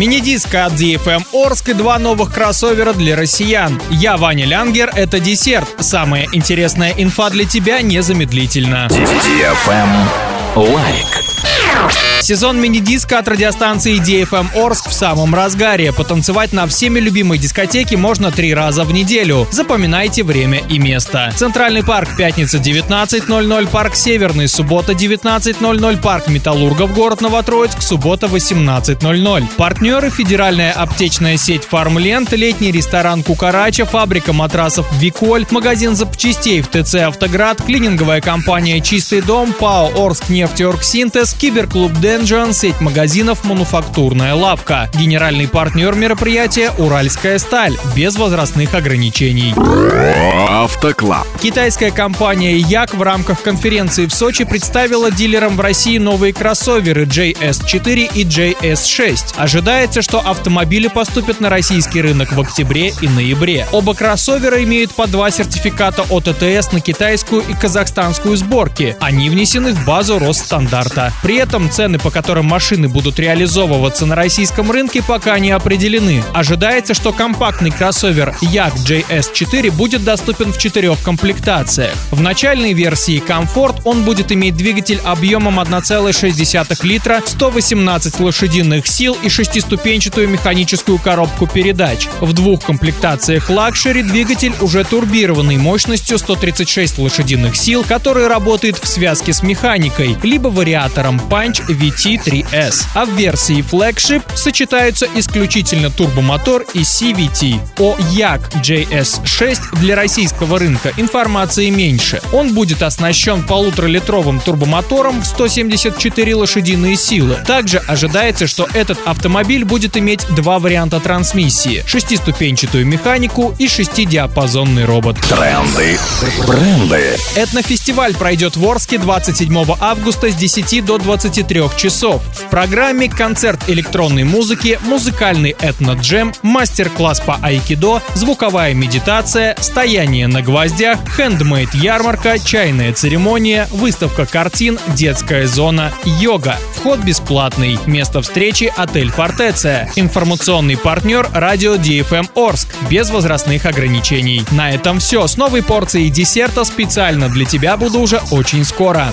Мини-диско от DFM Орск и два новых кроссовера для россиян. Я Ваня Лянгер, это десерт. Самая интересная инфа для тебя незамедлительно. Лайк. Сезон мини-диска от радиостанции DFM Орск в самом разгаре. Потанцевать на всеми любимой дискотеке можно три раза в неделю. Запоминайте время и место. Центральный парк пятница 19.00, парк Северный суббота 19.00, парк Металлургов город Новотроицк суббота 18.00. Партнеры федеральная аптечная сеть Фармленд, летний ресторан Кукарача, фабрика матрасов Виколь, магазин запчастей в ТЦ Автоград, клининговая компания Чистый дом, ПАО Орск нефтеоргсинтез, киберклуб Д Денджиан, сеть магазинов «Мануфактурная лавка». Генеральный партнер мероприятия «Уральская сталь» без возрастных ограничений. Автоклаб. Китайская компания Як в рамках конференции в Сочи представила дилерам в России новые кроссоверы JS4 и JS6. Ожидается, что автомобили поступят на российский рынок в октябре и ноябре. Оба кроссовера имеют по два сертификата от ОТС на китайскую и казахстанскую сборки. Они внесены в базу Росстандарта. При этом цены по которым машины будут реализовываться на российском рынке, пока не определены. Ожидается, что компактный кроссовер Yak JS4 будет доступен в четырех комплектациях. В начальной версии Comfort он будет иметь двигатель объемом 1,6 литра, 118 лошадиных сил и шестиступенчатую механическую коробку передач. В двух комплектациях Luxury двигатель уже турбированный мощностью 136 лошадиных сил, который работает в связке с механикой, либо вариатором Punch V CVT-3S, а в версии Flagship сочетаются исключительно турбомотор и CVT. О Yak JS6 для российского рынка информации меньше. Он будет оснащен полуторалитровым турбомотором в 174 лошадиные силы. Также ожидается, что этот автомобиль будет иметь два варианта трансмиссии – шестиступенчатую механику и шестидиапазонный робот. Тренды. Бренды. Этнофестиваль пройдет в Орске 27 августа с 10 до 23 часов. В программе концерт электронной музыки, музыкальный этно-джем, мастер-класс по айкидо, звуковая медитация, стояние на гвоздях, хендмейд ярмарка, чайная церемония, выставка картин, детская зона, йога. Вход бесплатный. Место встречи – отель «Фортеция». Информационный партнер – радио DFM Орск. Без возрастных ограничений. На этом все. С новой порцией десерта специально для тебя буду уже очень скоро.